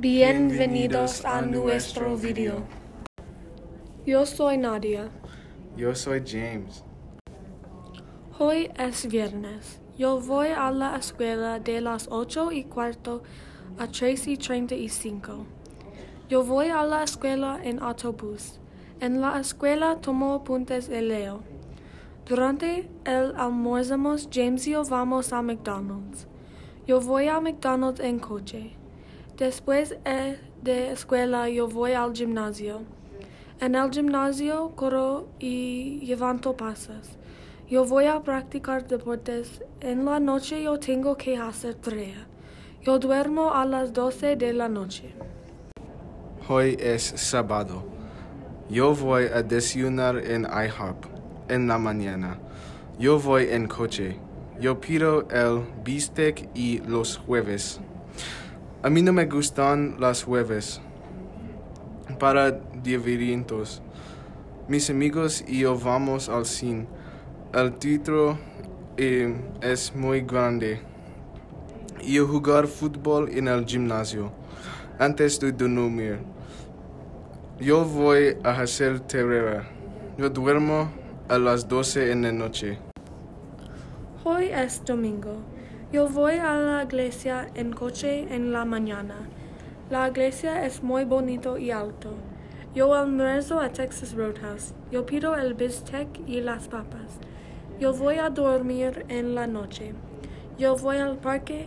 Bienvenidos a nuestro video. Yo soy Nadia. Yo soy James. Hoy es viernes. Yo voy a la escuela de las ocho y cuarto a tres y treinta y cinco. Yo voy a la escuela en autobús. En la escuela tomo apuntes y leo. Durante el almuerzamos, James y yo vamos a McDonald's. Yo voy a McDonald's en coche. Después eh, de escuela yo voy al gimnasio. En el gimnasio corro y levanto pasas. Yo voy a practicar deportes. En la noche yo tengo que hacer tarea. Yo duermo a las 12 de la noche. Hoy es sábado. Yo voy a desayunar en IHOP en la mañana. Yo voy en coche. Yo pido el bistec y los jueves. A mí no me gustan las jueves para divertirnos. Mis amigos y yo vamos al cine. El teatro eh, es muy grande. Yo jugar fútbol en el gimnasio antes de dormir. Yo voy a hacer tarea. Yo duermo a las 12 en la noche. Hoy es domingo. Yo voy a la iglesia en coche en la mañana. La iglesia es muy bonito y alto. Yo almuerzo a Texas Roadhouse. Yo pido el bistec y las papas. Yo voy a dormir en la noche. Yo voy al parque.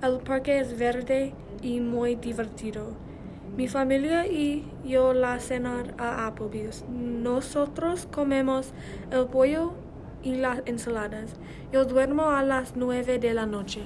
El parque es verde y muy divertido. Mi familia y yo la cenar a Applebee's. Nosotros comemos el pollo y las ensaladas. Yo duermo a las nueve de la noche.